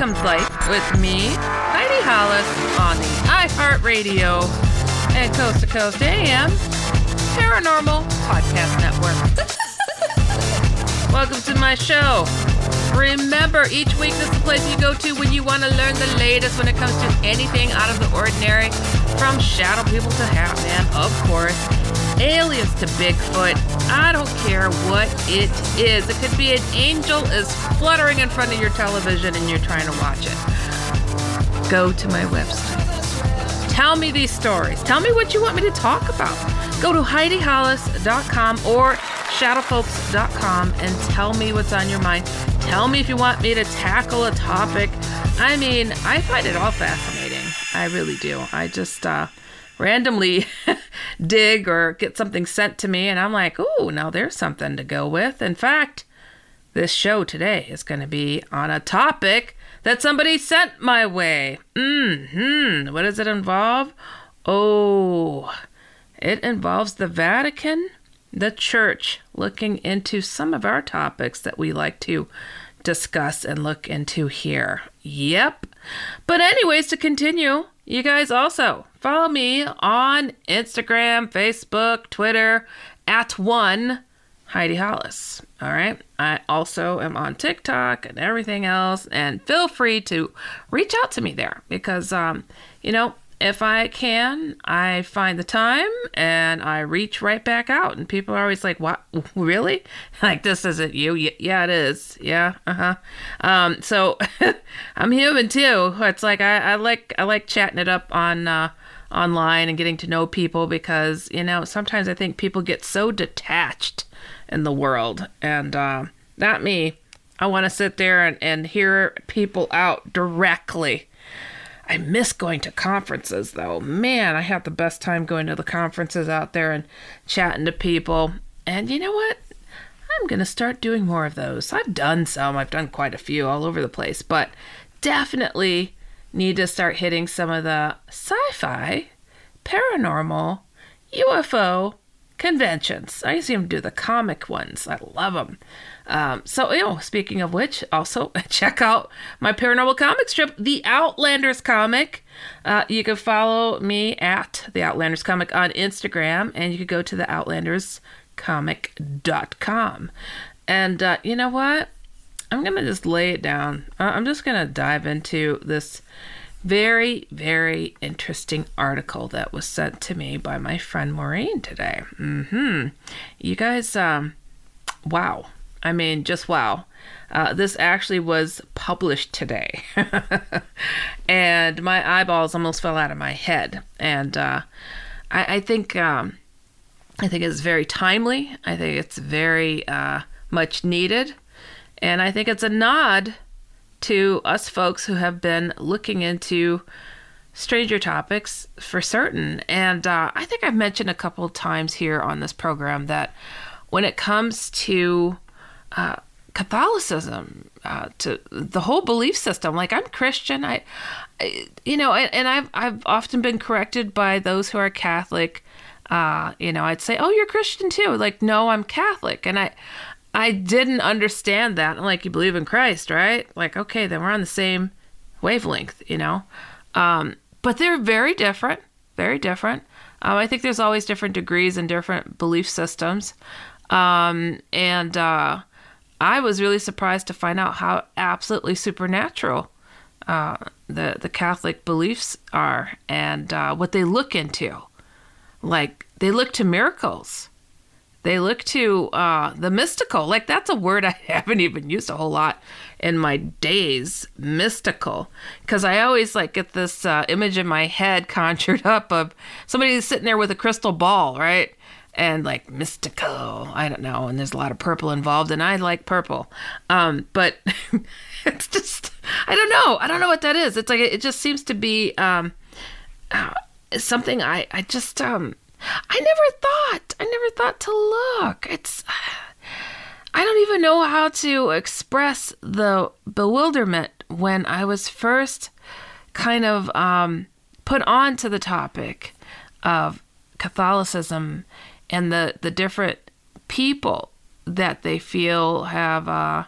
Becomes Light with me, Heidi Hollis, on the iHeartRadio and Coast to Coast AM Paranormal Podcast Network. Welcome to my show. Remember, each week this is the place you go to when you want to learn the latest when it comes to anything out of the ordinary, from shadow people to Hat Man, of course, aliens to Bigfoot. I don't care what it is. It could be an angel is fluttering in front of your television and you're trying to watch it. Go to my website. Tell me these stories. Tell me what you want me to talk about. Go to HeidiHollis.com or shadowfolks.com and tell me what's on your mind. Tell me if you want me to tackle a topic. I mean, I find it all fascinating. I really do. I just uh, randomly dig or get something sent to me, and I'm like, ooh, now there's something to go with. In fact, this show today is going to be on a topic that somebody sent my way. Hmm. What does it involve? Oh, it involves the Vatican, the church, looking into some of our topics that we like to discuss and look into here. Yep. But, anyways, to continue, you guys also follow me on Instagram, Facebook, Twitter at one Heidi Hollis. All right. I also am on TikTok and everything else. And feel free to reach out to me there because, um, you know, if I can, I find the time and I reach right back out. And people are always like, "What? Really? Like this isn't you? Y- yeah, it is. Yeah, uh huh." Um, so I'm human too. It's like I, I like I like chatting it up on uh, online and getting to know people because you know sometimes I think people get so detached in the world, and uh, not me. I want to sit there and, and hear people out directly. I miss going to conferences though. Man, I have the best time going to the conferences out there and chatting to people. And you know what? I'm going to start doing more of those. I've done some, I've done quite a few all over the place, but definitely need to start hitting some of the sci fi, paranormal, UFO conventions. I to do the comic ones, I love them. Um, so, you know, speaking of which, also check out my paranormal comic strip, The Outlanders Comic. Uh, you can follow me at The Outlanders Comic on Instagram, and you can go to the outlanderscomic.com. And uh, you know what? I'm going to just lay it down. Uh, I'm just going to dive into this very, very interesting article that was sent to me by my friend Maureen today. Mm-hmm. You guys, um, wow. I mean, just wow. Uh, this actually was published today. and my eyeballs almost fell out of my head. And uh, I, I think um, I think it's very timely. I think it's very uh, much needed. And I think it's a nod to us folks who have been looking into stranger topics for certain. And uh, I think I've mentioned a couple times here on this program that when it comes to uh, Catholicism, uh, to the whole belief system. Like I'm Christian, I, I you know, and, and, I've I've often been corrected by those who are Catholic. Uh, you know, I'd say, "Oh, you're Christian too." Like, no, I'm Catholic, and I I didn't understand that. I'm like, you believe in Christ, right? Like, okay, then we're on the same wavelength, you know. Um, but they're very different, very different. Um, I think there's always different degrees and different belief systems. Um, and uh, I was really surprised to find out how absolutely supernatural uh, the the Catholic beliefs are and uh, what they look into. Like they look to miracles. They look to uh, the mystical. Like that's a word I haven't even used a whole lot in my days. Mystical, because I always like get this uh, image in my head conjured up of somebody sitting there with a crystal ball, right? and like mystical. I don't know. And there's a lot of purple involved, and I like purple. Um, but it's just I don't know. I don't know what that is. It's like it just seems to be um, uh, something I I just um I never thought. I never thought to look. It's I don't even know how to express the bewilderment when I was first kind of um, put on to the topic of Catholicism and the the different people that they feel have uh,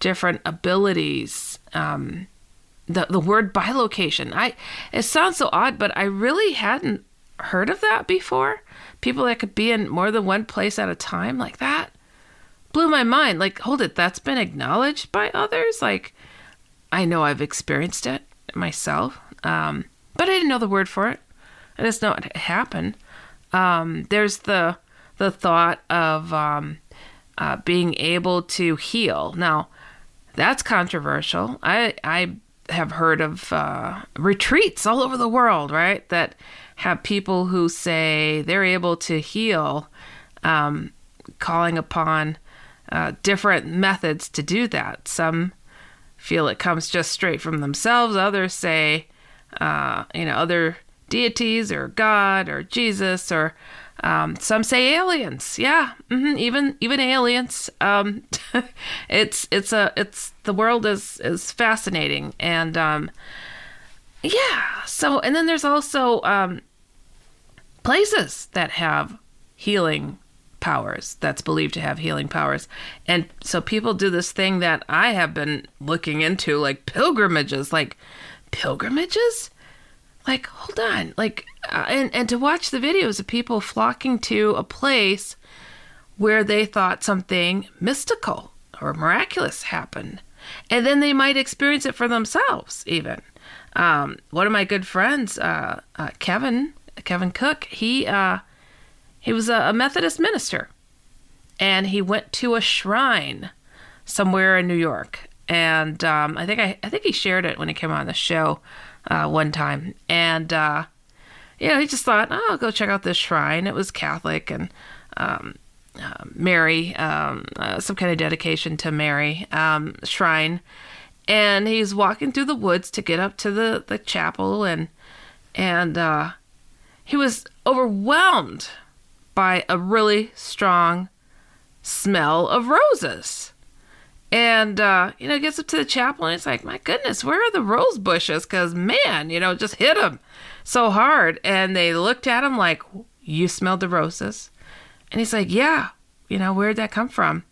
different abilities. Um, the the word bilocation. I it sounds so odd, but I really hadn't heard of that before. People that could be in more than one place at a time like that blew my mind. Like, hold it, that's been acknowledged by others. Like, I know I've experienced it myself, um, but I didn't know the word for it. I just know it happened. Um, there's the the thought of um, uh, being able to heal. Now, that's controversial. I I have heard of uh, retreats all over the world, right? That have people who say they're able to heal, um, calling upon uh, different methods to do that. Some feel it comes just straight from themselves. Others say, uh, you know, other deities or God or Jesus or um, some say aliens. Yeah, mm-hmm, even even aliens. Um, it's it's a it's the world is is fascinating and um, yeah. So and then there's also um, places that have healing powers that's believed to have healing powers. And so people do this thing that I have been looking into like pilgrimages, like pilgrimages? Like hold on. Like uh, and and to watch the videos of people flocking to a place where they thought something mystical or miraculous happened. And then they might experience it for themselves even. Um, one of my good friends, uh, uh, Kevin, Kevin Cook, he uh, he was a, Methodist minister, and he went to a shrine somewhere in New York. And um, I think I, I think he shared it when he came on the show uh, one time. And uh, you know, he just thought, oh, I'll go check out this shrine. It was Catholic and um, uh, Mary, um, uh, some kind of dedication to Mary um, shrine. And he's walking through the woods to get up to the, the chapel, and and uh, he was overwhelmed by a really strong smell of roses. And, uh, you know, gets up to the chapel and it's like, my goodness, where are the rose bushes? Because, man, you know, just hit him so hard. And they looked at him like, you smelled the roses? And he's like, yeah. You know, where'd that come from?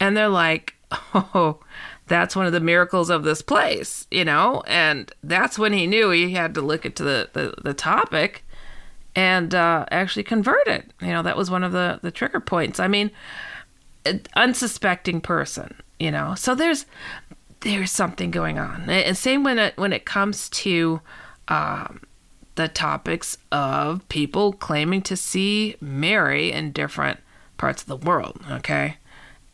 And they're like, oh, that's one of the miracles of this place, you know? And that's when he knew he had to look into the, the, the topic and uh, actually it. You know, that was one of the, the trigger points. I mean, unsuspecting person, you know. So there's there's something going on. And same when it when it comes to um, the topics of people claiming to see Mary in different parts of the world. Okay,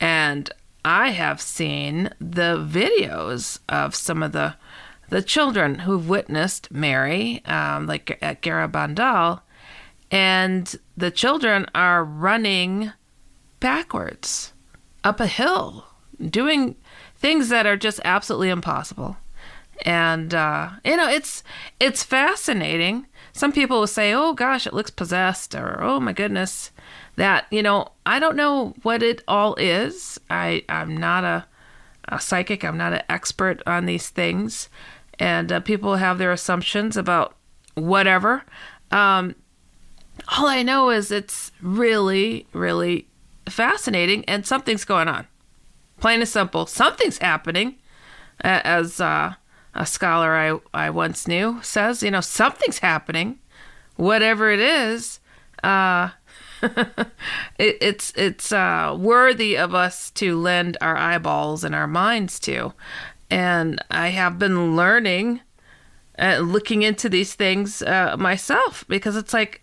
and I have seen the videos of some of the the children who've witnessed Mary, um, like at Garabandal, and the children are running backwards up a hill, doing things that are just absolutely impossible. And uh, you know, it's it's fascinating. Some people will say, "Oh gosh, it looks possessed," or "Oh my goodness, that." You know, I don't know what it all is. I I'm not a a psychic. I'm not an expert on these things, and uh, people have their assumptions about whatever. Um, all I know is it's really, really fascinating, and something's going on. Plain and simple, something's happening. As uh, a scholar I, I once knew says, you know, something's happening, whatever it is. Uh, it, it's it's uh, worthy of us to lend our eyeballs and our minds to. And I have been learning, uh, looking into these things uh, myself because it's like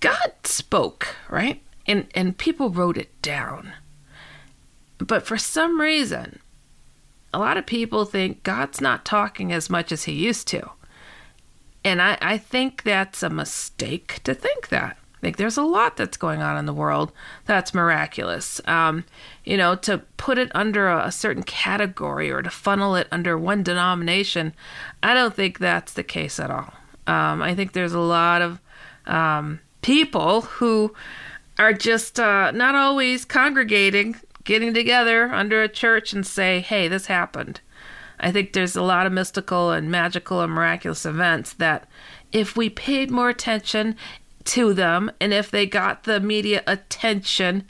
God spoke, right? And and people wrote it down. But for some reason, a lot of people think God's not talking as much as he used to. And I, I think that's a mistake to think that. I think there's a lot that's going on in the world that's miraculous. Um, you know, to put it under a, a, certain category or to funnel it under one denomination, I don't think that's the case at all. Um, I think there's a lot of um, people who are just uh, not always congregating, getting together under a church and say, hey, this happened. I think there's a lot of mystical and magical and miraculous events that if we paid more attention to them and if they got the media attention,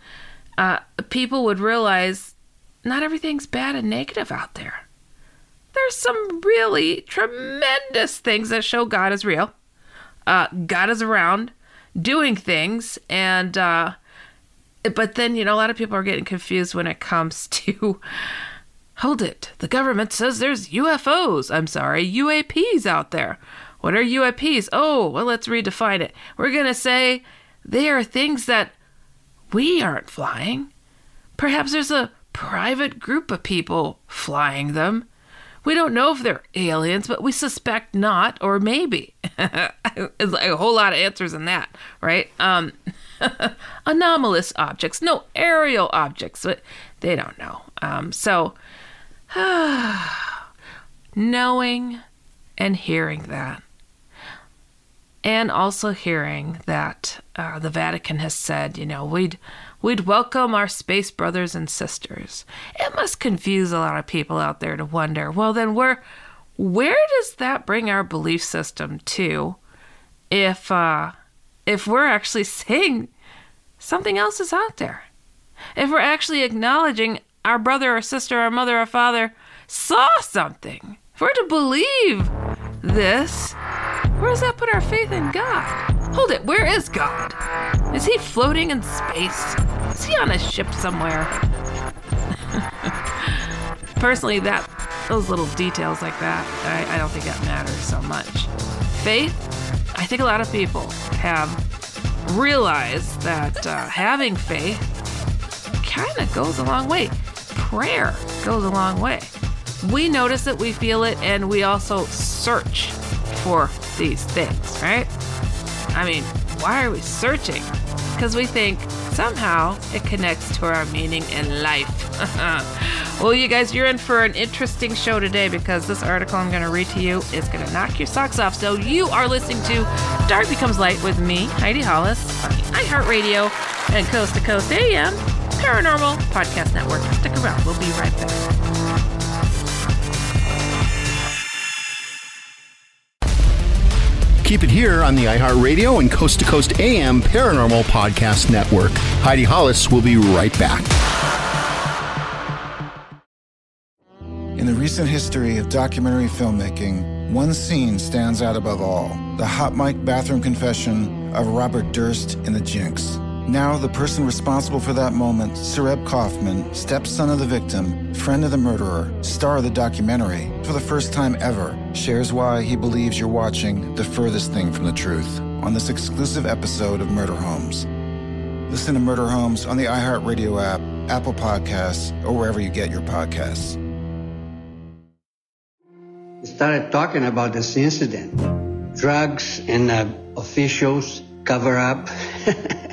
uh, people would realize not everything's bad and negative out there. There's some really tremendous things that show God is real. Uh, God is around doing things, and uh, but then you know a lot of people are getting confused when it comes to hold it. The government says there's UFOs. I'm sorry, UAPs out there. What are UAPs? Oh, well, let's redefine it. We're going to say they are things that we aren't flying. Perhaps there's a private group of people flying them. We don't know if they're aliens, but we suspect not, or maybe. it's like a whole lot of answers in that, right? Um, anomalous objects, no aerial objects, but they don't know. Um, so, knowing and hearing that and also hearing that uh, the Vatican has said, you know, we'd we'd welcome our space brothers and sisters. It must confuse a lot of people out there to wonder, well, then where where does that bring our belief system to? If uh, if we're actually saying something else is out there, if we're actually acknowledging our brother or sister, our mother or father saw something, if we're to believe this, where does that put our faith in God? Hold it, where is God? Is he floating in space? Is he on a ship somewhere? Personally, that those little details like that, I, I don't think that matters so much. Faith, I think a lot of people have realized that uh, having faith kind of goes a long way. Prayer goes a long way. We notice it, we feel it, and we also search for these things, right? I mean, why are we searching? Because we think somehow it connects to our meaning in life. well, you guys, you're in for an interesting show today because this article I'm going to read to you is going to knock your socks off. So you are listening to Dark Becomes Light with me, Heidi Hollis, on iHeartRadio and Coast to Coast AM Paranormal Podcast Network. Stick around, we'll be right back. Keep it here on the iHeartRadio and Coast to Coast AM Paranormal Podcast Network. Heidi Hollis will be right back. In the recent history of documentary filmmaking, one scene stands out above all the hot mic bathroom confession of Robert Durst in The Jinx. Now, the person responsible for that moment, Sareb Kaufman, stepson of the victim, friend of the murderer, star of the documentary, for the first time ever, shares why he believes you're watching the furthest thing from the truth on this exclusive episode of Murder Homes. Listen to Murder Homes on the iHeartRadio app, Apple Podcasts, or wherever you get your podcasts. We started talking about this incident drugs and uh, officials cover up.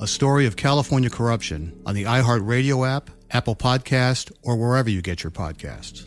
a story of California corruption on the iHeartRadio app, Apple Podcast, or wherever you get your podcasts.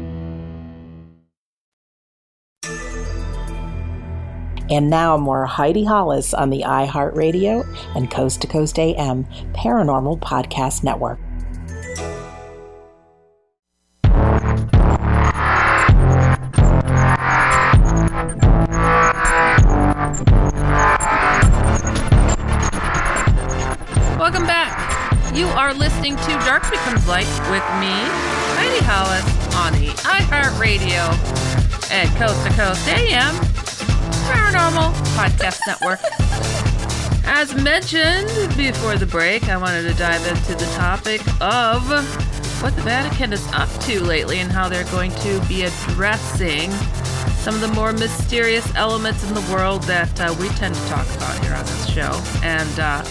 And now more Heidi Hollis on the iHeartRadio and Coast to Coast AM Paranormal Podcast Network. Welcome back. You are listening to Dark Becomes Light with me, Heidi Hollis, on the iHeartRadio and Coast to Coast AM Paranormal Podcast Network. As mentioned before the break, I wanted to dive into the topic of what the Vatican is up to lately and how they're going to be addressing some of the more mysterious elements in the world that uh, we tend to talk about here on this show. And uh,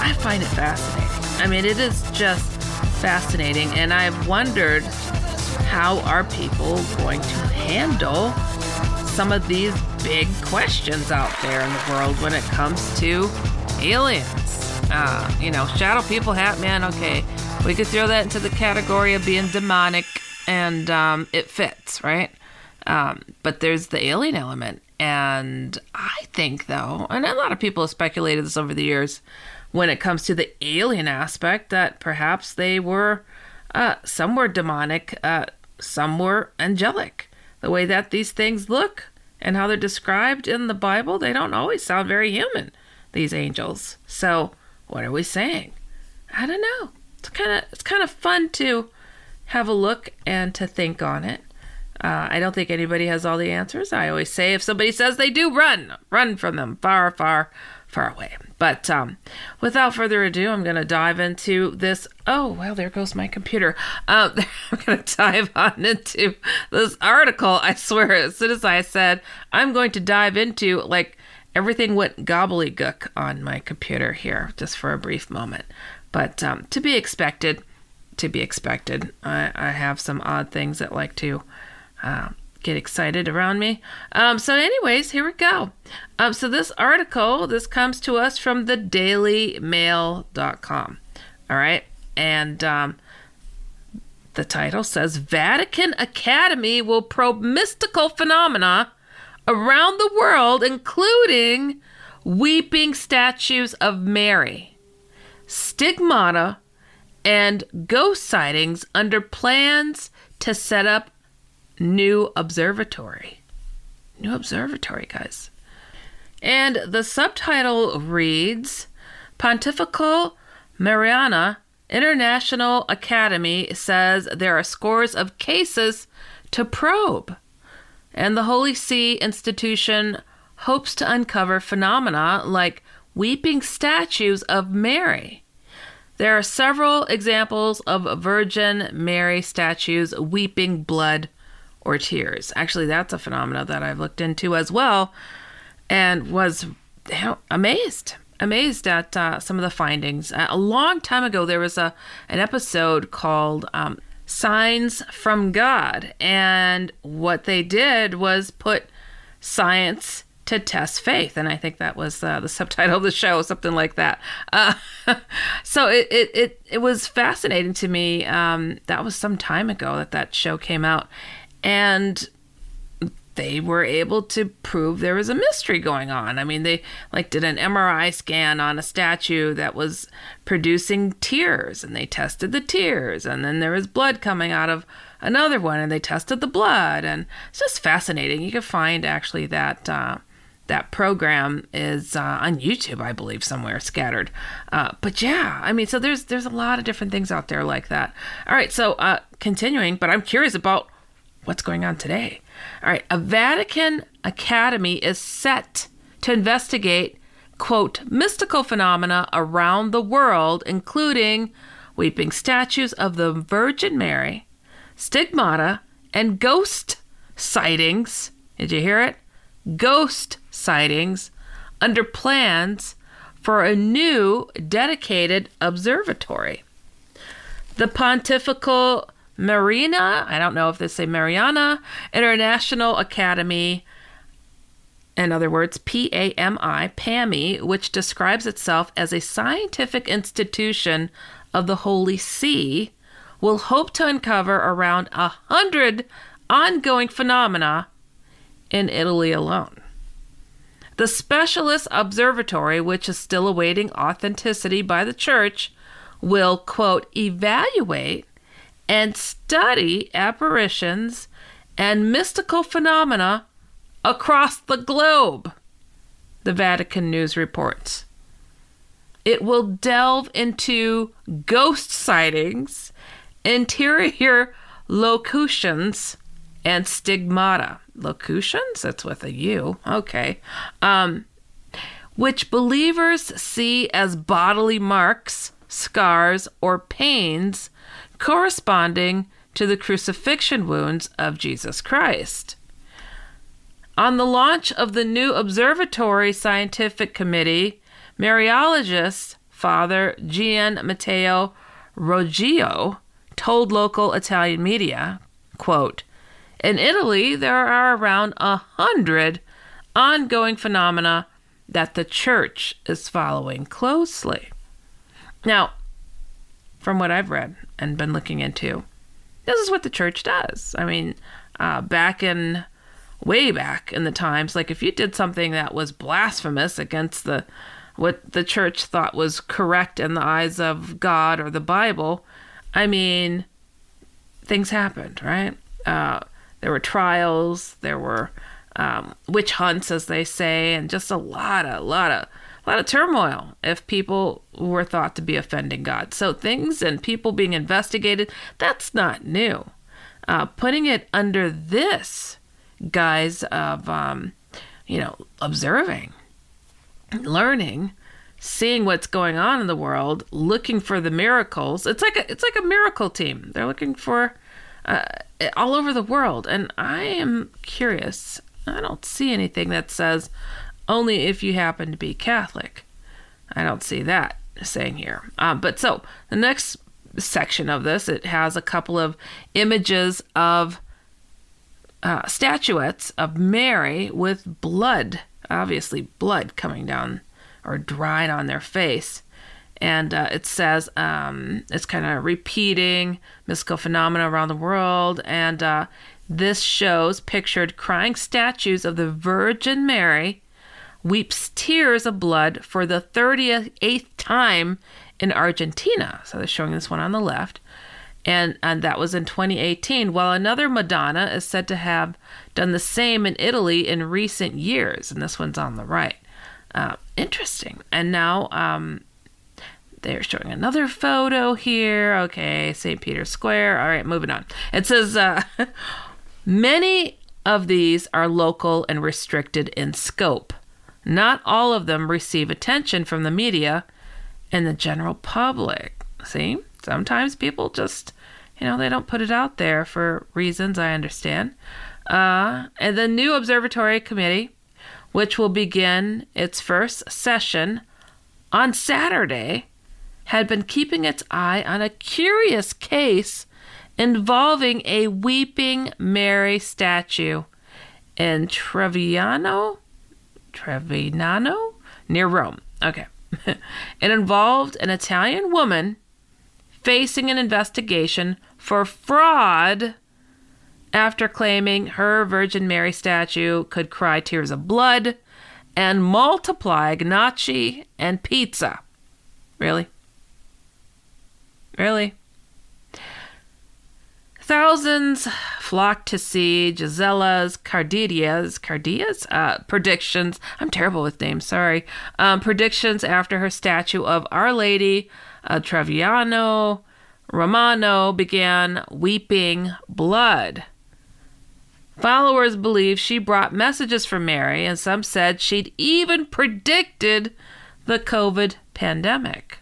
I find it fascinating. I mean, it is just fascinating, and I've wondered how are people going to handle some of these big questions out there in the world when it comes to aliens. Uh, you know, shadow people, hat man, okay, we could throw that into the category of being demonic, and um, it fits, right? Um, but there's the alien element. And I think, though, and a lot of people have speculated this over the years, when it comes to the alien aspect, that perhaps they were uh, some were demonic, uh, some were angelic. The way that these things look and how they're described in the Bible, they don't always sound very human, these angels. So, what are we saying? I don't know. It's kind of it's kind of fun to have a look and to think on it. Uh, I don't think anybody has all the answers. I always say if somebody says they do, run, run from them, far, far, far away. But um, without further ado, I'm going to dive into this. Oh, well, there goes my computer. Um, I'm going to dive on into this article. I swear, as soon as I said I'm going to dive into, like, everything went gobbledygook on my computer here, just for a brief moment. But um, to be expected, to be expected. I, I have some odd things that like to uh, get excited around me. Um, so, anyways, here we go. Um, so, this article, this comes to us from the dailymail.com. All right. And um, the title says Vatican Academy will probe mystical phenomena around the world, including weeping statues of Mary, stigmata, and ghost sightings under plans to set up new observatory. New observatory, guys. And the subtitle reads Pontifical Mariana International Academy says there are scores of cases to probe. And the Holy See institution hopes to uncover phenomena like weeping statues of Mary. There are several examples of Virgin Mary statues weeping blood or tears. Actually, that's a phenomena that I've looked into as well and was amazed amazed at uh, some of the findings. Uh, a long time ago, there was a an episode called um, "Signs from God," and what they did was put science to test faith, and I think that was uh, the subtitle of the show, something like that. Uh, so it, it it it was fascinating to me. Um, that was some time ago that that show came out, and they were able to prove there was a mystery going on. I mean, they like did an MRI scan on a statue that was producing tears and they tested the tears and then there was blood coming out of another one and they tested the blood and it's just fascinating. You can find actually that uh, that program is uh, on YouTube, I believe, somewhere scattered. Uh, but yeah, I mean, so there's there's a lot of different things out there like that. All right, so uh, continuing, but I'm curious about what's going on today. All right, a Vatican Academy is set to investigate, quote, mystical phenomena around the world, including weeping statues of the Virgin Mary, stigmata, and ghost sightings. Did you hear it? Ghost sightings under plans for a new dedicated observatory. The Pontifical Marina, I don't know if they say Mariana, International Academy, in other words, PAMI, PAMI, which describes itself as a scientific institution of the Holy See, will hope to uncover around a hundred ongoing phenomena in Italy alone. The Specialist Observatory, which is still awaiting authenticity by the Church, will, quote, evaluate and study apparitions and mystical phenomena across the globe, the Vatican News reports. It will delve into ghost sightings, interior locutions, and stigmata. Locutions? That's with a U. Okay. Um, which believers see as bodily marks, scars, or pains corresponding to the crucifixion wounds of Jesus Christ. On the launch of the new Observatory Scientific Committee, Mariologist Father Gian Matteo Roggio told local Italian media, quote, In Italy, there are around a hundred ongoing phenomena that the church is following closely. Now, from what I've read and been looking into, this is what the church does. I mean, uh, back in way back in the times, like if you did something that was blasphemous against the what the church thought was correct in the eyes of God or the Bible, I mean, things happened, right? Uh, there were trials, there were um, witch hunts, as they say, and just a lot, a lot of a lot of turmoil if people were thought to be offending God. So things and people being investigated, that's not new. Uh, putting it under this guise of, um, you know, observing, learning, seeing what's going on in the world, looking for the miracles. It's like a, it's like a miracle team. They're looking for uh, all over the world, and I am curious. I don't see anything that says only if you happen to be Catholic. I don't see that saying here. Um, but so the next section of this, it has a couple of images of uh, statuettes of Mary with blood, obviously blood coming down or dried on their face. And uh, it says um, it's kind of repeating mystical phenomena around the world. And uh, this shows pictured crying statues of the Virgin Mary weeps tears of blood for the 38th time in Argentina. So they're showing this one on the left. And, and that was in 2018, while another Madonna is said to have done the same in Italy in recent years. And this one's on the right. Uh, interesting. And now um, they're showing another photo here. Okay, St. Peter's Square. All right, moving on. It says uh, many of these are local and restricted in scope. Not all of them receive attention from the media and the general public. See, sometimes people just, you know, they don't put it out there for reasons I understand. Uh, and the new observatory committee, which will begin its first session on Saturday, had been keeping its eye on a curious case involving a Weeping Mary statue in Treviano, Trevignano, near Rome. Okay. it involved an Italian woman facing an investigation for fraud after claiming her Virgin Mary statue could cry tears of blood and multiply gnocchi and pizza. Really? Really? Thousands flocked to see Gisella's Cardidia's Cardia's uh, predictions. I'm terrible with names, sorry. Um, predictions after her statue of Our Lady uh, Treviano Romano began weeping blood. Followers believe she brought messages from Mary, and some said she'd even predicted the COVID pandemic.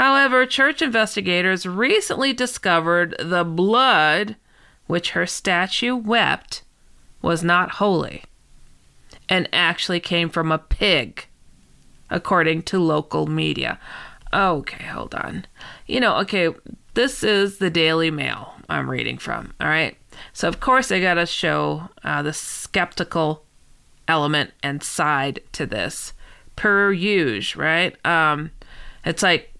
However, church investigators recently discovered the blood which her statue wept was not holy and actually came from a pig, according to local media. Okay, hold on. You know, okay, this is the Daily Mail I'm reading from, all right? So, of course, I got to show uh, the skeptical element and side to this per usual, right? Um, it's like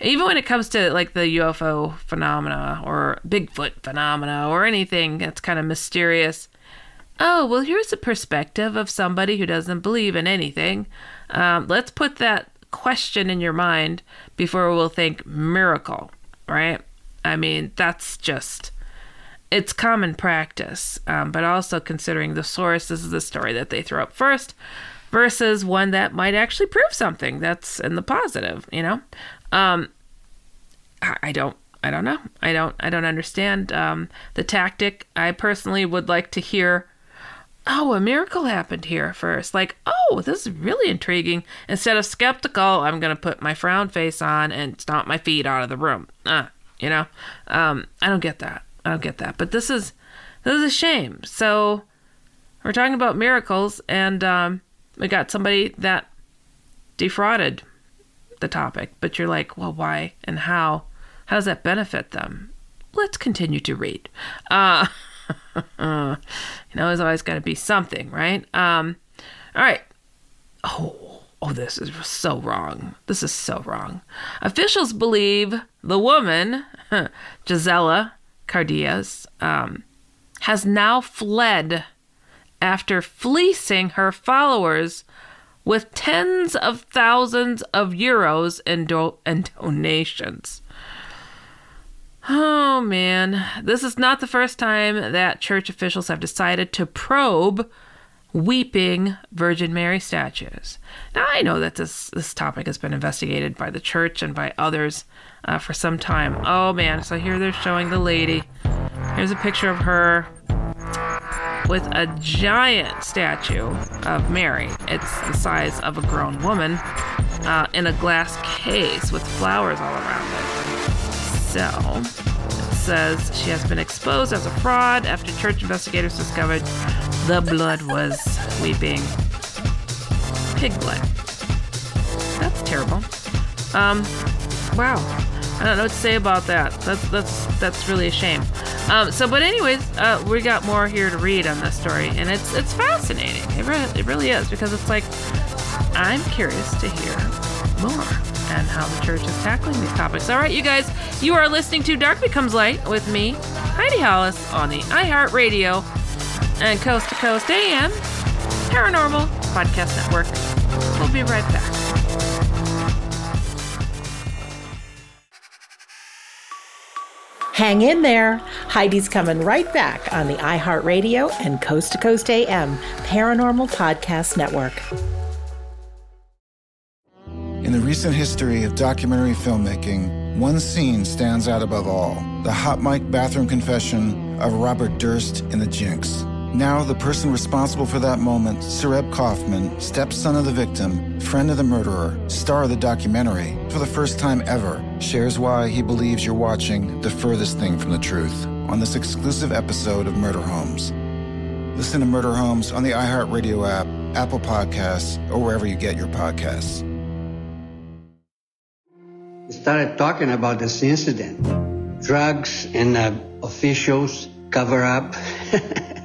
even when it comes to like the UFO phenomena or Bigfoot phenomena or anything that's kind of mysterious. Oh, well, here's a perspective of somebody who doesn't believe in anything. Um, let's put that question in your mind before we'll think miracle, right? I mean, that's just it's common practice, um, but also considering the source, this is the story that they throw up first versus one that might actually prove something that's in the positive, you know? Um, I don't I don't know. I don't I don't understand um, the tactic. I personally would like to hear oh, a miracle happened here first. Like, oh, this is really intriguing. Instead of skeptical, I'm to put my frown face on and stomp my feet out of the room. Uh, you know, um, I don't get that. I don't get that. But this is this is a shame. So we're talking about miracles, and um, we got somebody that defrauded the topic, but you're like, well, why and how? How does that benefit them? Let's continue to read. Uh, you know, there's always got to be something, right? Um, all right. Oh, oh, this is so wrong. This is so wrong. Officials believe the woman, Gisela Cardias, um, has now fled after fleecing her followers with tens of thousands of euros in, do- in donations. Oh man, this is not the first time that church officials have decided to probe weeping Virgin Mary statues. Now, I know that this, this topic has been investigated by the church and by others uh, for some time. Oh man, so here they're showing the lady. Here's a picture of her with a giant statue of Mary. It's the size of a grown woman uh, in a glass case with flowers all around it. So, it says she has been exposed as a fraud after church investigators discovered the blood was weeping pig blood. That's terrible. Um, wow. I don't know what to say about that. That's that's that's really a shame. Um, so, but anyways, uh, we got more here to read on this story, and it's it's fascinating. It, re- it really is because it's like I'm curious to hear more and how the church is tackling these topics. All right, you guys, you are listening to Dark Becomes Light with me, Heidi Hollis, on the iHeartRadio and Coast to Coast AM Paranormal Podcast Network. We'll be right back. Hang in there. Heidi's coming right back on the iHeartRadio and Coast to Coast AM Paranormal Podcast Network. In the recent history of documentary filmmaking, one scene stands out above all the hot mic bathroom confession of Robert Durst in The Jinx. Now, the person responsible for that moment, Sareb Kaufman, stepson of the victim, friend of the murderer, star of the documentary, for the first time ever, shares why he believes you're watching the furthest thing from the truth on this exclusive episode of Murder Homes. Listen to Murder Homes on the iHeartRadio app, Apple Podcasts, or wherever you get your podcasts. We started talking about this incident. Drugs and uh, officials cover up.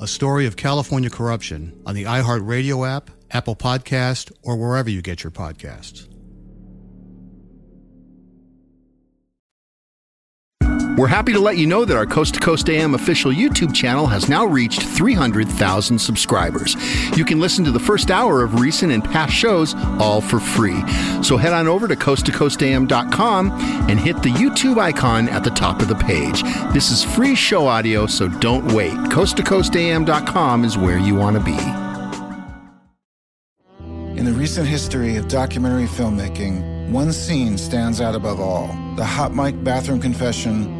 a story of California corruption on the iHeartRadio app, Apple Podcast, or wherever you get your podcasts. We're happy to let you know that our Coast to Coast AM official YouTube channel has now reached 300,000 subscribers. You can listen to the first hour of recent and past shows all for free. So head on over to coasttocoastam.com and hit the YouTube icon at the top of the page. This is free show audio, so don't wait. Coasttocoastam.com is where you want to be. In the recent history of documentary filmmaking, one scene stands out above all the hot mic bathroom confession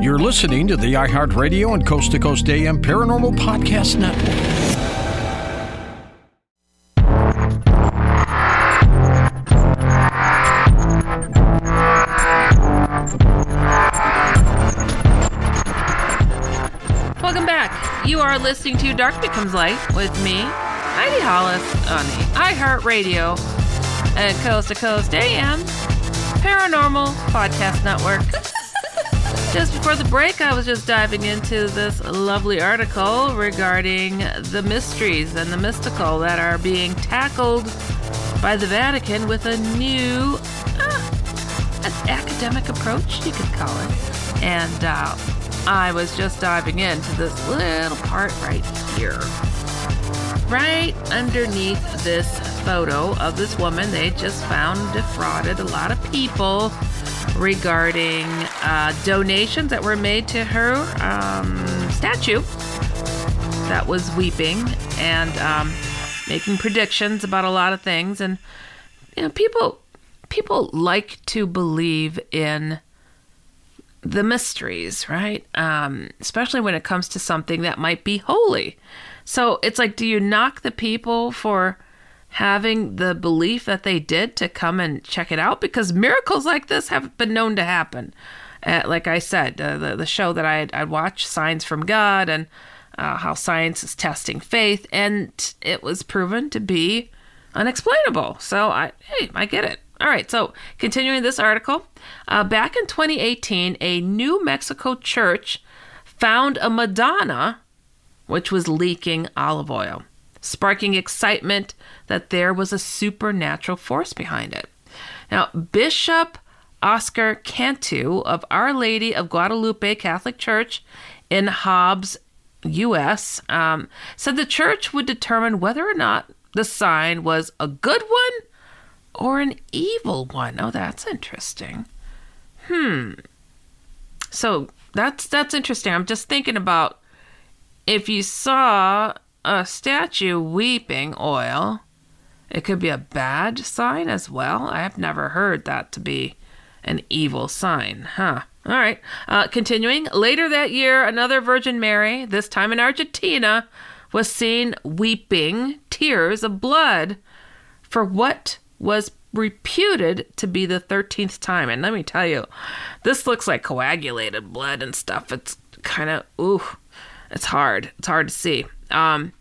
You're listening to the iHeartRadio and Coast to Coast AM Paranormal Podcast Network. Welcome back. You are listening to Dark Becomes Light with me, Heidi Hollis, on the iHeartRadio and Coast to Coast AM Paranormal Podcast Network. Just before the break, I was just diving into this lovely article regarding the mysteries and the mystical that are being tackled by the Vatican with a new, uh, an academic approach, you could call it. And uh, I was just diving into this little part right here. Right underneath this photo of this woman they just found defrauded a lot of people regarding uh, donations that were made to her um, statue that was weeping and um, making predictions about a lot of things. And you know, people people like to believe in the mysteries, right? Um, especially when it comes to something that might be holy. So it's like, do you knock the people for having the belief that they did to come and check it out because miracles like this have been known to happen. Uh, like I said, uh, the the show that I I watched, Signs from God, and uh, how science is testing faith, and it was proven to be unexplainable. So I hey, I get it. All right, so continuing this article, uh, back in 2018, a New Mexico church found a Madonna which was leaking olive oil sparking excitement that there was a supernatural force behind it. Now, Bishop Oscar Cantu of Our Lady of Guadalupe Catholic Church in Hobbs, U.S., um, said the church would determine whether or not the sign was a good one or an evil one. Oh, that's interesting. Hmm. So that's that's interesting. I'm just thinking about if you saw a statue weeping oil, it could be a bad sign as well. I have never heard that to be an evil sign, huh? All right. Uh, continuing. Later that year, another Virgin Mary, this time in Argentina, was seen weeping tears of blood for what was reputed to be the 13th time. And let me tell you, this looks like coagulated blood and stuff. It's kind of, ooh, it's hard. It's hard to see. Um,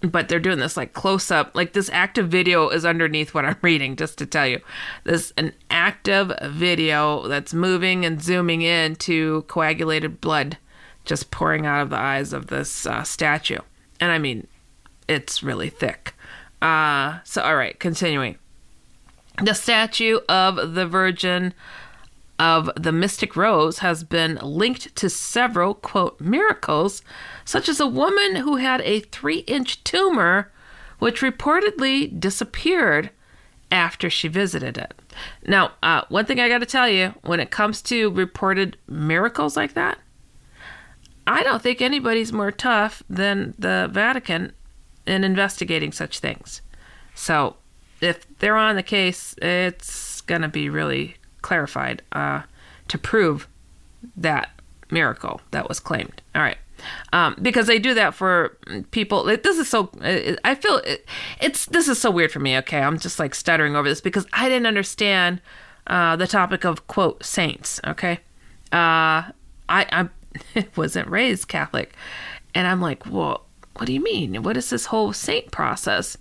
but they're doing this like close up like this active video is underneath what i'm reading just to tell you. This an active video that's moving and zooming in to coagulated blood just pouring out of the eyes of this uh, statue. And i mean it's really thick. Uh so all right continuing. The statue of the virgin of the Mystic Rose has been linked to several, quote, miracles, such as a woman who had a three inch tumor, which reportedly disappeared after she visited it. Now, uh, one thing I got to tell you when it comes to reported miracles like that, I don't think anybody's more tough than the Vatican in investigating such things. So, if they're on the case, it's going to be really clarified uh, to prove that miracle that was claimed. All right. Um, because they do that for people. This is so. I feel it, it's. This is so weird for me. Okay, I'm just like stuttering over this because I didn't understand uh, the topic of quote saints. Okay, uh, I I wasn't raised Catholic, and I'm like, well, what do you mean? What is this whole saint process?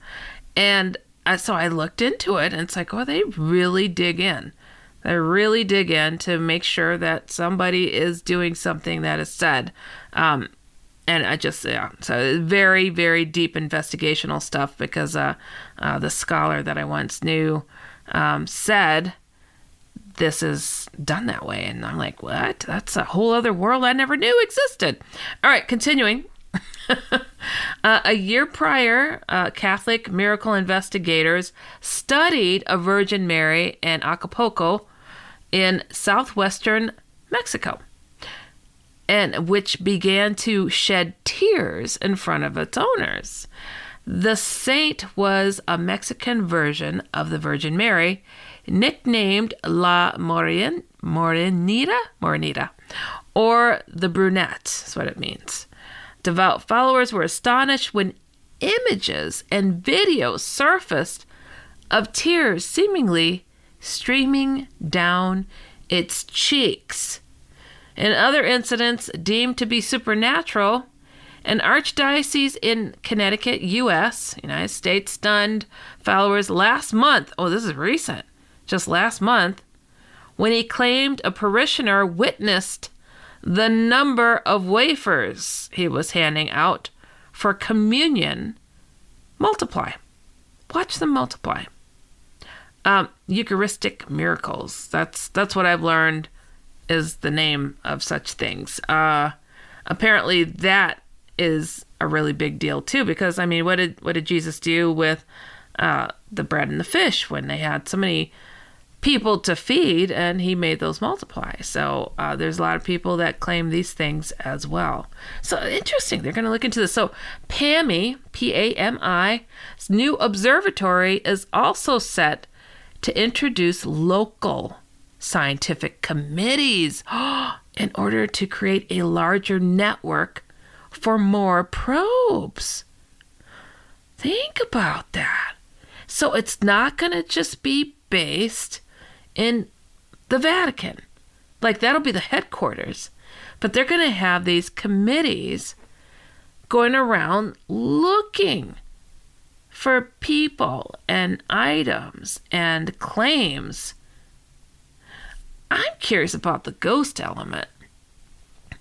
And I, so I looked into it, and it's like, oh, they really dig in. They really dig in to make sure that somebody is doing something that is said. Um, and I just yeah, so very very deep investigational stuff because uh, uh, the scholar that I once knew um, said this is done that way, and I'm like, what? That's a whole other world I never knew existed. All right, continuing. uh, a year prior, uh, Catholic miracle investigators studied a Virgin Mary in Acapulco in southwestern Mexico, and which began to shed tears in front of its owners. The saint was a Mexican version of the Virgin Mary, nicknamed La Moren, Morenita, Morenita, or the brunette, is what it means. Devout followers were astonished when images and videos surfaced of tears seemingly streaming down its cheeks. In other incidents deemed to be supernatural, an archdiocese in Connecticut, U.S., United States, stunned followers last month. Oh, this is recent, just last month, when he claimed a parishioner witnessed the number of wafers he was handing out for communion multiply. Watch them multiply. Um, Eucharistic miracles. That's that's what I've learned is the name of such things. Uh, apparently, that is a really big deal too. Because I mean, what did what did Jesus do with uh, the bread and the fish when they had so many people to feed, and he made those multiply? So uh, there's a lot of people that claim these things as well. So interesting. They're going to look into this. So PAMI, P A M I, new observatory is also set to introduce local scientific committees in order to create a larger network for more probes. Think about that. So it's not going to just be based in the Vatican. Like that'll be the headquarters. But they're going to have these committees going around looking for people and items and claims. I'm curious about the ghost element.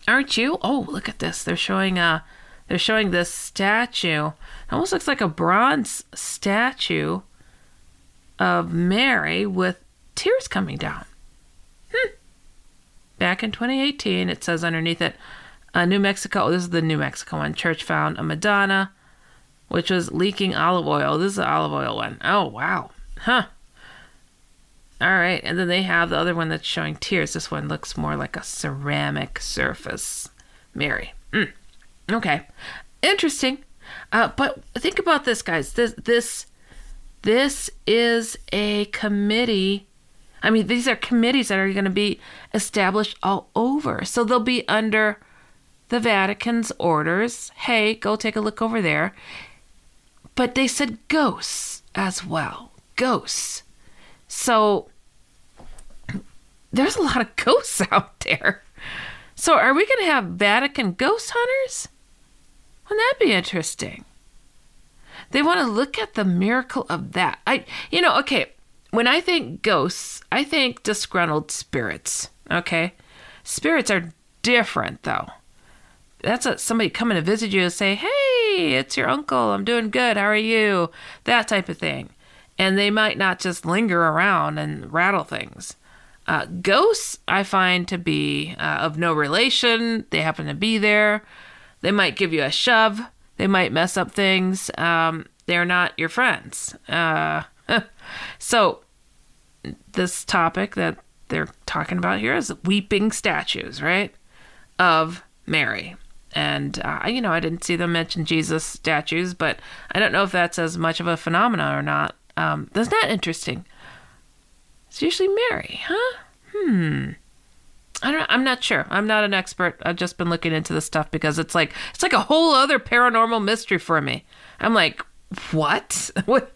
Aren't you? Oh, look at this. They're showing a they're showing this statue. It almost looks like a bronze statue of Mary with tears coming down. Hmm. Back in 2018, it says underneath it, uh, New Mexico. Oh, this is the New Mexico one. Church found a Madonna which was leaking olive oil. This is the olive oil one. Oh, wow. Huh. All right. And then they have the other one that's showing tears. This one looks more like a ceramic surface. Mary. Mm. Okay. Interesting. Uh, but think about this, guys. This, this, this is a committee. I mean, these are committees that are going to be established all over. So they'll be under the Vatican's orders. Hey, go take a look over there. But they said ghosts as well. Ghosts. So there's a lot of ghosts out there. So are we going to have Vatican ghost hunters? Wouldn't that be interesting? They want to look at the miracle of that. I, you know, okay. When I think ghosts, I think disgruntled spirits. Okay, spirits are different though. That's a, somebody coming to visit you and say, "Hey, it's your uncle. I'm doing good. How are you?" That type of thing, and they might not just linger around and rattle things. Uh, ghosts, I find to be uh, of no relation. They happen to be there. They might give you a shove. They might mess up things. Um, they're not your friends. Uh, so, this topic that they're talking about here is weeping statues, right? Of Mary. And, uh, you know, I didn't see them mention Jesus statues, but I don't know if that's as much of a phenomenon or not. Um, isn't that interesting? It's usually Mary, huh? Hmm. I don't. I'm not sure. I'm not an expert. I've just been looking into this stuff because it's like it's like a whole other paranormal mystery for me. I'm like, what? What?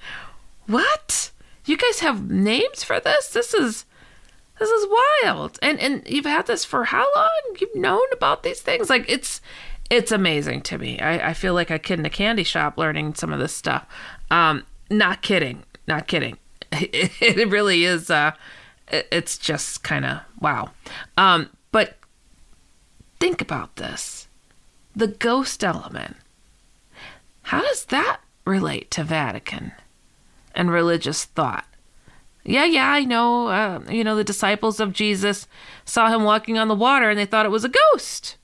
What? You guys have names for this? This is this is wild. And and you've had this for how long? You've known about these things? Like it's it's amazing to me. I, I feel like a kid in a candy shop learning some of this stuff. Um, not kidding. Not kidding. It, it really is. Uh, it's just kind of wow. Um, but think about this the ghost element. How does that relate to Vatican and religious thought? Yeah, yeah, I know. Uh, you know, the disciples of Jesus saw him walking on the water and they thought it was a ghost.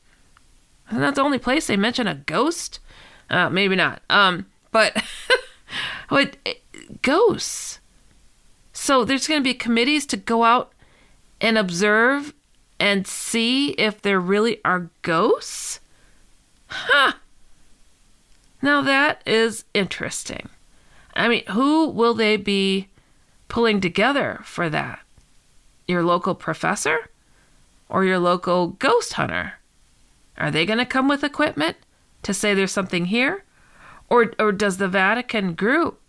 Isn't that the only place they mention a ghost? Uh, maybe not. Um, but, but ghosts so there's going to be committees to go out and observe and see if there really are ghosts? Huh. Now that is interesting. I mean, who will they be pulling together for that? Your local professor or your local ghost hunter? Are they going to come with equipment to say there's something here? Or, or does the Vatican group,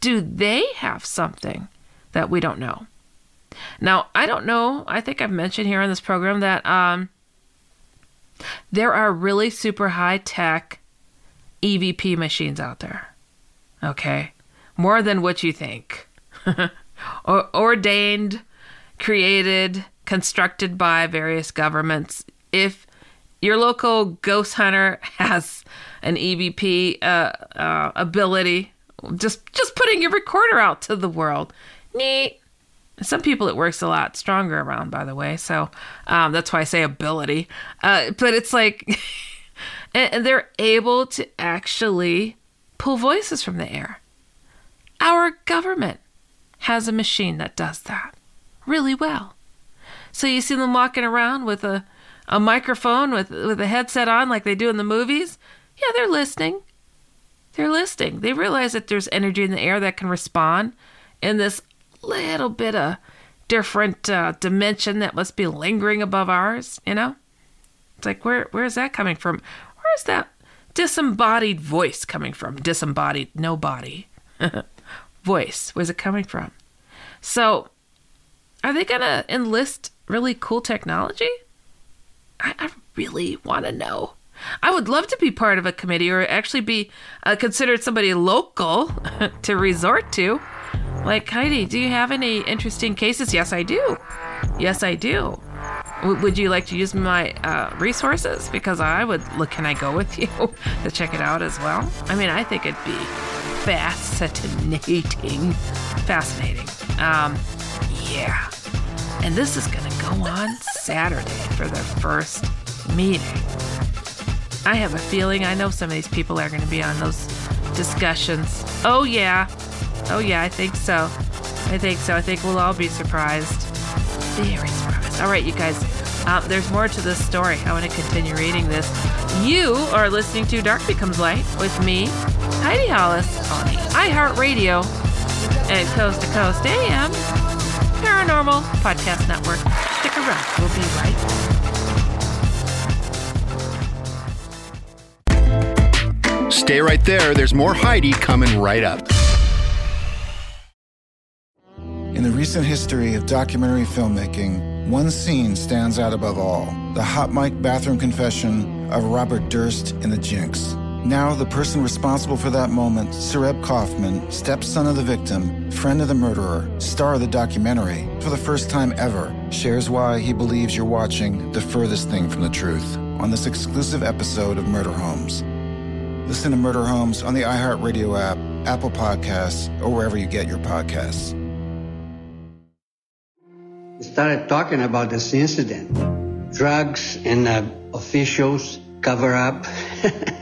do they have something? that we don't know. Now, I don't know. I think I've mentioned here on this program that um, there are really super high tech EVP machines out there. Okay? More than what you think. or- ordained, created, constructed by various governments. If your local ghost hunter has an EVP uh, uh, ability, just just putting your recorder out to the world neat. Some people it works a lot stronger around, by the way. So um, that's why I say ability. Uh, but it's like, and they're able to actually pull voices from the air. Our government has a machine that does that really well. So you see them walking around with a, a microphone with with a headset on like they do in the movies. Yeah, they're listening. They're listening. They realize that there's energy in the air that can respond in this little bit of different uh, dimension that must be lingering above ours, you know? It's like, where where's that coming from? Where's that disembodied voice coming from? Disembodied, no body. voice. Where's it coming from? So, are they going to enlist really cool technology? I, I really want to know. I would love to be part of a committee or actually be uh, considered somebody local to resort to. Like, Heidi, do you have any interesting cases? Yes, I do. Yes, I do. W- would you like to use my uh, resources? Because I would look, can I go with you to check it out as well? I mean, I think it'd be fascinating. Fascinating. Um, yeah. And this is going to go on Saturday for their first meeting. I have a feeling I know some of these people are going to be on those discussions. Oh, yeah. Oh, yeah, I think so. I think so. I think we'll all be surprised. Very surprised. All right, you guys. Um, there's more to this story. I want to continue reading this. You are listening to Dark Becomes Light with me, Heidi Hollis, on iHeartRadio and Coast to Coast AM Paranormal Podcast Network. Stick around, we'll be right back. Stay right there. There's more Heidi coming right up. In the recent history of documentary filmmaking, one scene stands out above all the hot mic bathroom confession of Robert Durst in The Jinx. Now, the person responsible for that moment, Sareb Kaufman, stepson of the victim, friend of the murderer, star of the documentary, for the first time ever, shares why he believes you're watching the furthest thing from the truth on this exclusive episode of Murder Homes. Listen to Murder Homes on the iHeartRadio app, Apple Podcasts, or wherever you get your podcasts. Started talking about this incident. Drugs and uh, officials cover up.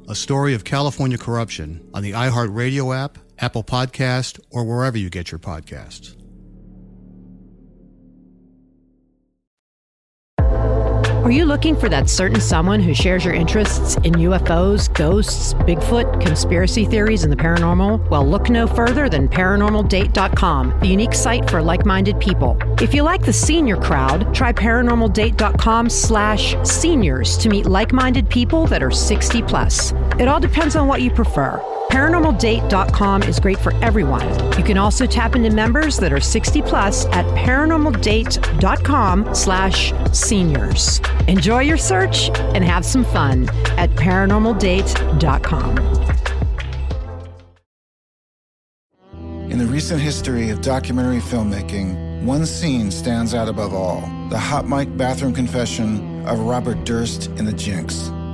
a story of California corruption on the iHeartRadio app, Apple Podcast, or wherever you get your podcasts. Are you looking for that certain someone who shares your interests in UFOs, ghosts, Bigfoot, conspiracy theories, and the paranormal? Well, look no further than ParanormalDate.com, the unique site for like-minded people. If you like the senior crowd, try ParanormalDate.com slash seniors to meet like-minded people that are 60 plus. It all depends on what you prefer. ParanormalDate.com is great for everyone. You can also tap into members that are 60 plus at ParanormalDate.com slash seniors. Enjoy your search and have some fun at ParanormalDate.com. In the recent history of documentary filmmaking, one scene stands out above all the hot mic bathroom confession of Robert Durst in The Jinx.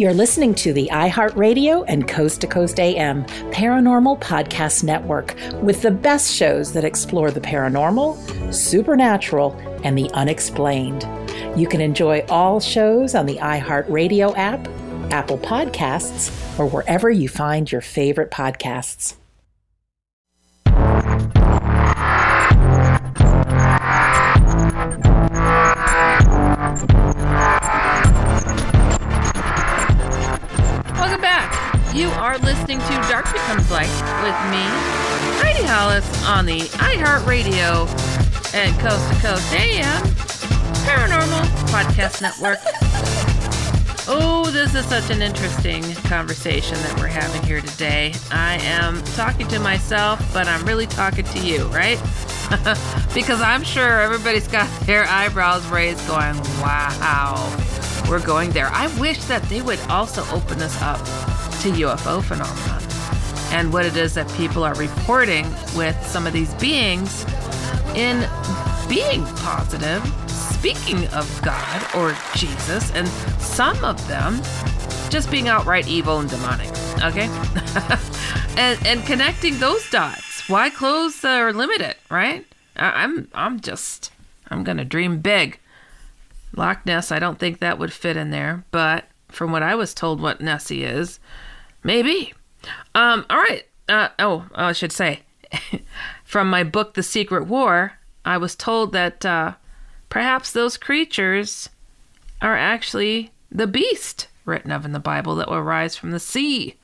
You're listening to the iHeartRadio and Coast to Coast AM Paranormal Podcast Network with the best shows that explore the paranormal, supernatural, and the unexplained. You can enjoy all shows on the iHeartRadio app, Apple Podcasts, or wherever you find your favorite podcasts. You are listening to Dark Becomes Light with me, Heidi Hollis, on the iHeartRadio and Coast to Coast AM Paranormal Podcast Network. Oh, this is such an interesting conversation that we're having here today. I am talking to myself, but I'm really talking to you, right? because I'm sure everybody's got their eyebrows raised going, wow, we're going there. I wish that they would also open us up to UFO phenomenon and what it is that people are reporting with some of these beings in being positive, speaking of God or Jesus, and some of them just being outright evil and demonic. Okay? and and connecting those dots. Why close or limit it, right? I, I'm I'm just I'm gonna dream big. Loch Ness, I don't think that would fit in there, but from what I was told what Nessie is, maybe. Um, all right. Uh, oh, I should say, from my book, The Secret War, I was told that uh, perhaps those creatures are actually the beast written of in the Bible that will rise from the sea.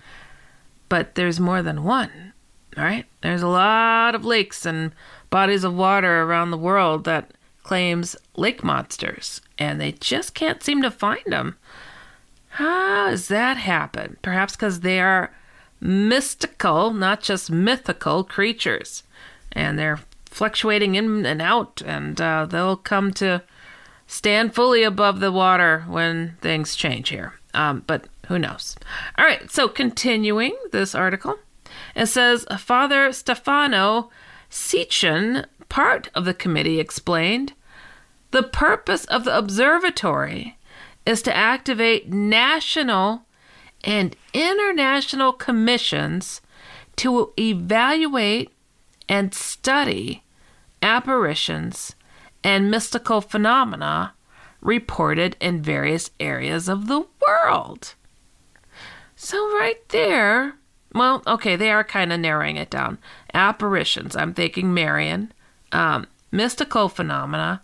But there's more than one. all right? There's a lot of lakes and bodies of water around the world that claims lake monsters, and they just can't seem to find them. How does that happen? Perhaps because they are mystical, not just mythical creatures, and they're fluctuating in and out, and uh, they'll come to stand fully above the water when things change here. Um, but who knows? All right, so continuing this article, it says Father Stefano Cecchin, part of the committee, explained the purpose of the observatory is to activate national and international commissions to evaluate and study apparitions and mystical phenomena reported in various areas of the world. So, right there, well, okay, they are kind of narrowing it down. Apparitions, I'm thinking Marian. Um, mystical phenomena,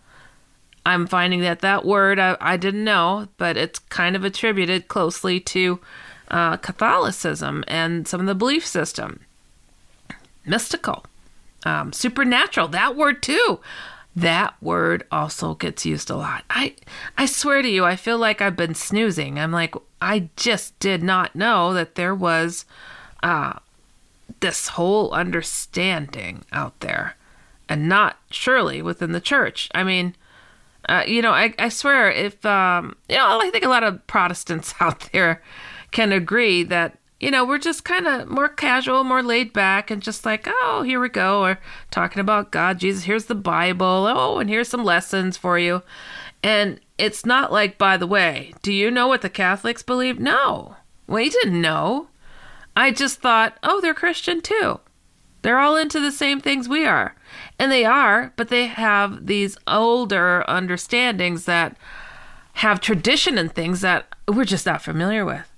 I'm finding that that word I, I, didn't know, but it's kind of attributed closely to uh, Catholicism and some of the belief system. Mystical, um, supernatural, that word too. That word also gets used a lot. I I swear to you, I feel like I've been snoozing. I'm like, I just did not know that there was uh, this whole understanding out there, and not surely within the church. I mean, uh, you know, I, I swear, if, um, you know, I think a lot of Protestants out there can agree that, you know, we're just kind of more casual, more laid back, and just like, oh, here we go. Or talking about God, Jesus, here's the Bible. Oh, and here's some lessons for you. And it's not like, by the way, do you know what the Catholics believe? No. We didn't know. I just thought, oh, they're Christian too. They're all into the same things we are. And they are, but they have these older understandings that have tradition and things that we're just not familiar with.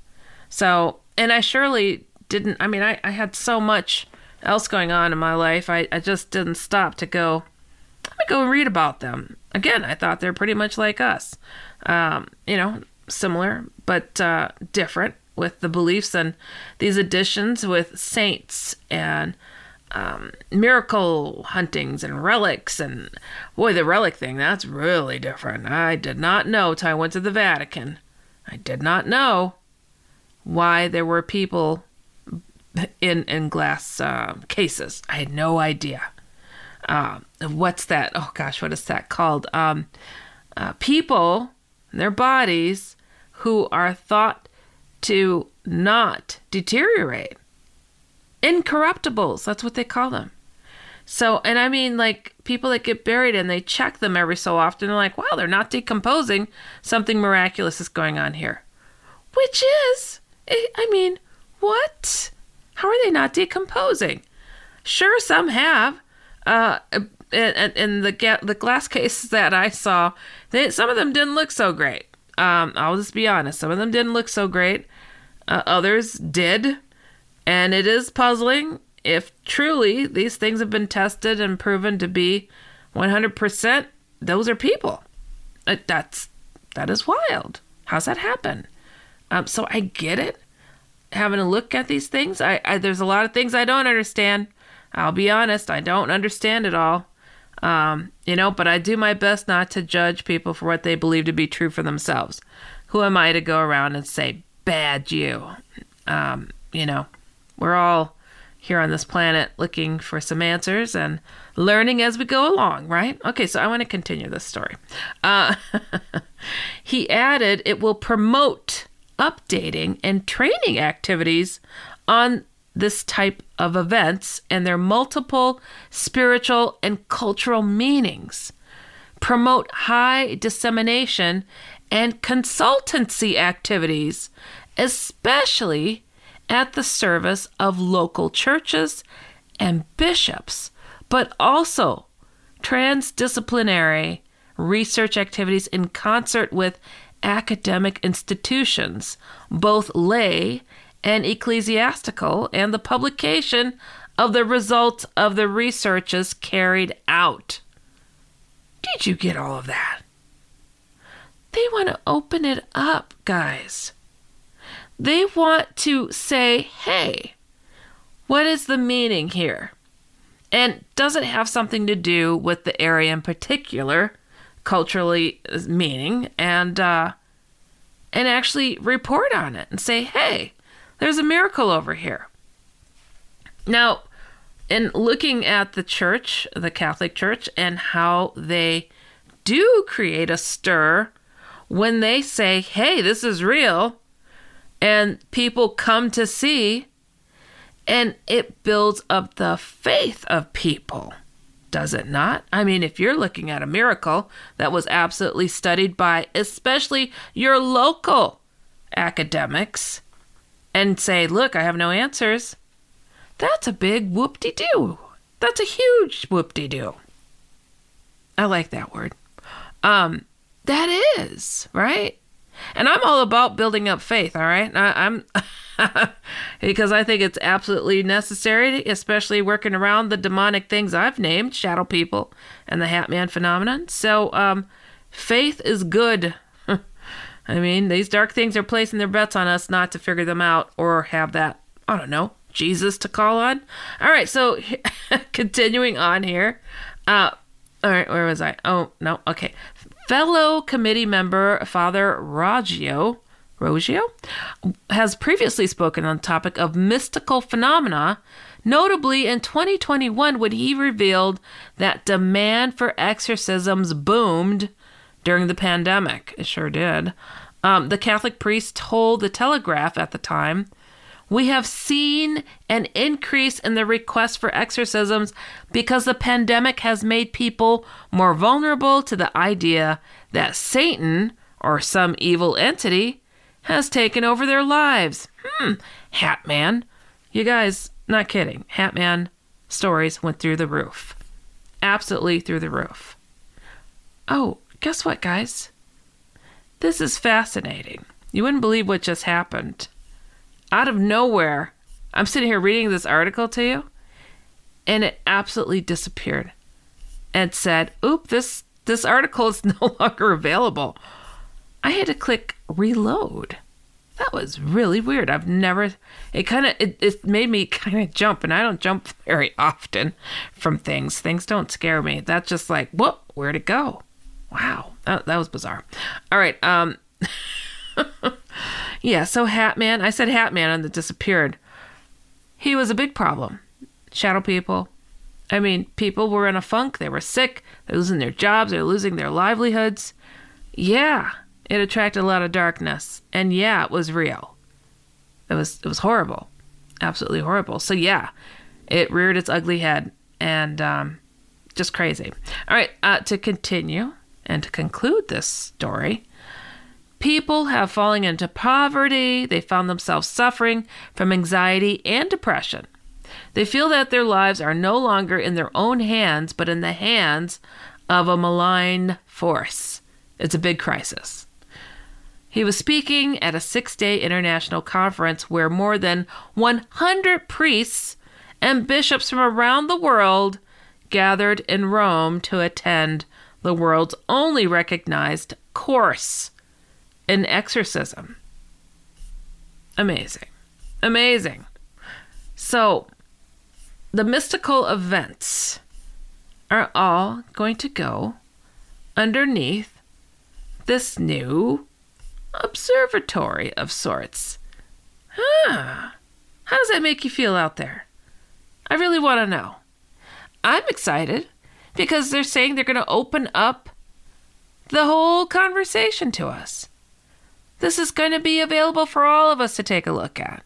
So, and I surely didn't, I mean, I, I had so much else going on in my life. I, I just didn't stop to go, let me go and read about them. Again, I thought they're pretty much like us. Um, you know, similar, but uh, different with the beliefs and these additions with saints and um, miracle huntings and relics. And boy, the relic thing, that's really different. I did not know till I went to the Vatican. I did not know why there were people in in glass uh, cases. I had no idea. Uh, what's that? Oh gosh, what is that called? Um, uh, people, their bodies, who are thought to not deteriorate incorruptibles. That's what they call them. So, and I mean, like people that get buried and they check them every so often. They're like, wow, they're not decomposing. Something miraculous is going on here. Which is, eh, I mean, what? How are they not decomposing? Sure, some have. Uh, in, the the glass cases that I saw, they, some of them didn't look so great. Um, I'll just be honest. Some of them didn't look so great. Uh, others did. And it is puzzling if truly these things have been tested and proven to be 100%, those are people. That's that is wild. How's that happen? Um, so I get it. Having a look at these things, I, I there's a lot of things I don't understand. I'll be honest, I don't understand it all. Um, you know, but I do my best not to judge people for what they believe to be true for themselves. Who am I to go around and say bad you? Um, you know, we're all here on this planet looking for some answers and learning as we go along, right? Okay, so I want to continue this story. Uh, he added it will promote updating and training activities on this type of events and their multiple spiritual and cultural meanings, promote high dissemination and consultancy activities, especially at the service of local churches and bishops, but also transdisciplinary research activities in concert with academic institutions, both lay and ecclesiastical, and the publication of the results of the researches carried out. Did you get all of that? They want to open it up, guys. They want to say, hey, What is the meaning here? And does it have something to do with the area in particular, culturally meaning, and uh, and actually report on it and say, hey, there's a miracle over here. Now, in looking at the church, the Catholic Church, and how they do create a stir when they say, hey, this is real, and people come to see, and it builds up the faith of people. Does it not? I mean, if you're looking at a miracle that was absolutely studied by especially your local academics and say, look, I have no answers, that's a big whoop de doo. That's a huge whoop de doo. I like that word. Um, that is, right? And I'm all about building up faith, all right? I, am because I think it's absolutely necessary, especially working around the demonic things I've named, shadow people and the Hat Man phenomenon. So, um, faith is good. I mean, these dark things are placing their bets on us not to figure them out or have that, I don't know, Jesus to call on. All right, so continuing on here. Uh, all right, where was I? Oh, no, okay. Fellow committee member Father Roggio, Roggio has previously spoken on the topic of mystical phenomena, notably in 2021 when he revealed that demand for exorcisms boomed during the pandemic. It sure did. Um, the Catholic priest told the Telegraph at the time we have seen an increase in the request for exorcisms because the pandemic has made people more vulnerable to the idea that Satan or some evil entity has taken over their lives. Hmm, Hatman. You guys, not kidding. Hat Man stories went through the roof. Absolutely through the roof. Oh, guess what, guys? This is fascinating. You wouldn't believe what just happened out of nowhere, I'm sitting here reading this article to you, and it absolutely disappeared. And said, "Oop, this this article is no longer available." I had to click reload. That was really weird. I've never. It kind of it, it made me kind of jump, and I don't jump very often from things. Things don't scare me. That's just like, whoop, where'd it go? Wow, that, that was bizarre. All right, um. Yeah, so Hatman, I said Hatman and it disappeared. He was a big problem. Shadow people. I mean, people were in a funk. They were sick. They're losing their jobs. They're losing their livelihoods. Yeah, it attracted a lot of darkness. And yeah, it was real. It was it was horrible. Absolutely horrible. So yeah, it reared its ugly head and um, just crazy. All right, uh, to continue and to conclude this story, People have fallen into poverty, they found themselves suffering from anxiety and depression. They feel that their lives are no longer in their own hands, but in the hands of a malign force. It's a big crisis. He was speaking at a six day international conference where more than 100 priests and bishops from around the world gathered in Rome to attend the world's only recognized course an exorcism. Amazing. Amazing. So, the mystical events are all going to go underneath this new observatory of sorts. Huh. How does that make you feel out there? I really want to know. I'm excited because they're saying they're going to open up the whole conversation to us. This is going to be available for all of us to take a look at.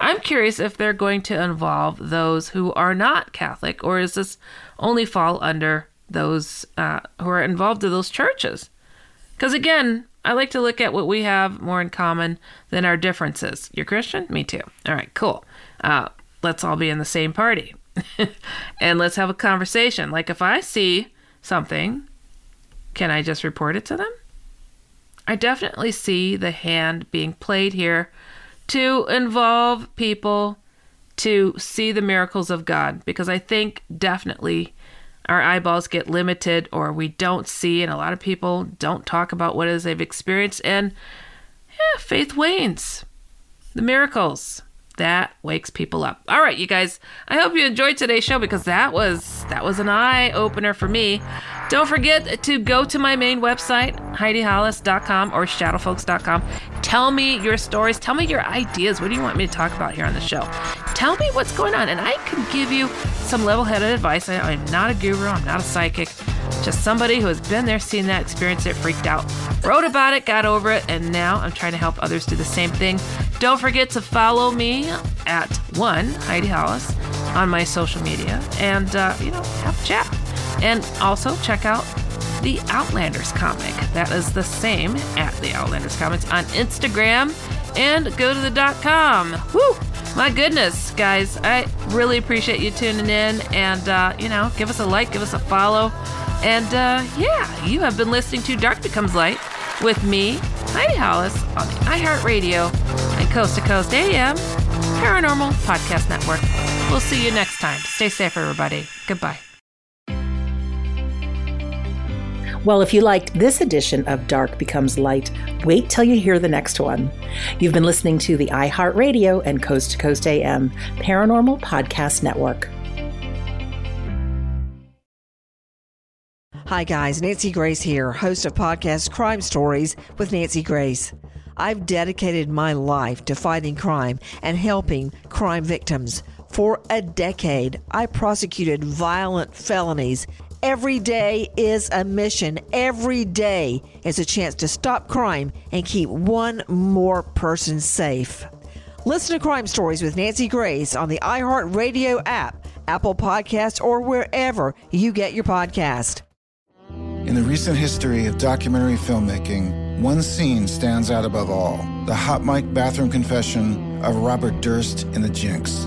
I'm curious if they're going to involve those who are not Catholic, or is this only fall under those uh, who are involved in those churches? Because again, I like to look at what we have more in common than our differences. You're Christian? Me too. All right, cool. Uh, let's all be in the same party. and let's have a conversation. Like if I see something, can I just report it to them? I definitely see the hand being played here to involve people to see the miracles of God because I think definitely our eyeballs get limited or we don't see, and a lot of people don't talk about what it is they've experienced, and yeah, faith wanes. The miracles. that wakes people up. All right, you guys. I hope you enjoyed today's show because that was that was an eye opener for me. Don't forget to go to my main website, HeidiHollis.com or shadowfolks.com. Tell me your stories. Tell me your ideas. What do you want me to talk about here on the show? Tell me what's going on, and I can give you some level-headed advice. I, I'm not a guru. I'm not a psychic. Just somebody who has been there, seen that, experienced it, freaked out, wrote about it, got over it, and now I'm trying to help others do the same thing. Don't forget to follow me at one Heidi Hollis on my social media, and uh, you know have a chat. And also check out the Outlanders comic. That is the same at the Outlanders comics on Instagram and go to the dot com. Woo! My goodness, guys, I really appreciate you tuning in and, uh, you know, give us a like, give us a follow. And uh, yeah, you have been listening to Dark Becomes Light with me, Heidi Hollis, on the iHeartRadio and Coast to Coast AM Paranormal Podcast Network. We'll see you next time. Stay safe, everybody. Goodbye. Well, if you liked this edition of Dark Becomes Light, wait till you hear the next one. You've been listening to the iHeartRadio and Coast to Coast AM Paranormal Podcast Network. Hi, guys. Nancy Grace here, host of podcast Crime Stories with Nancy Grace. I've dedicated my life to fighting crime and helping crime victims. For a decade, I prosecuted violent felonies Every day is a mission. Every day is a chance to stop crime and keep one more person safe. Listen to Crime Stories with Nancy Grace on the iHeartRadio app, Apple Podcasts, or wherever you get your podcast. In the recent history of documentary filmmaking, one scene stands out above all the hot mic bathroom confession of Robert Durst in The Jinx.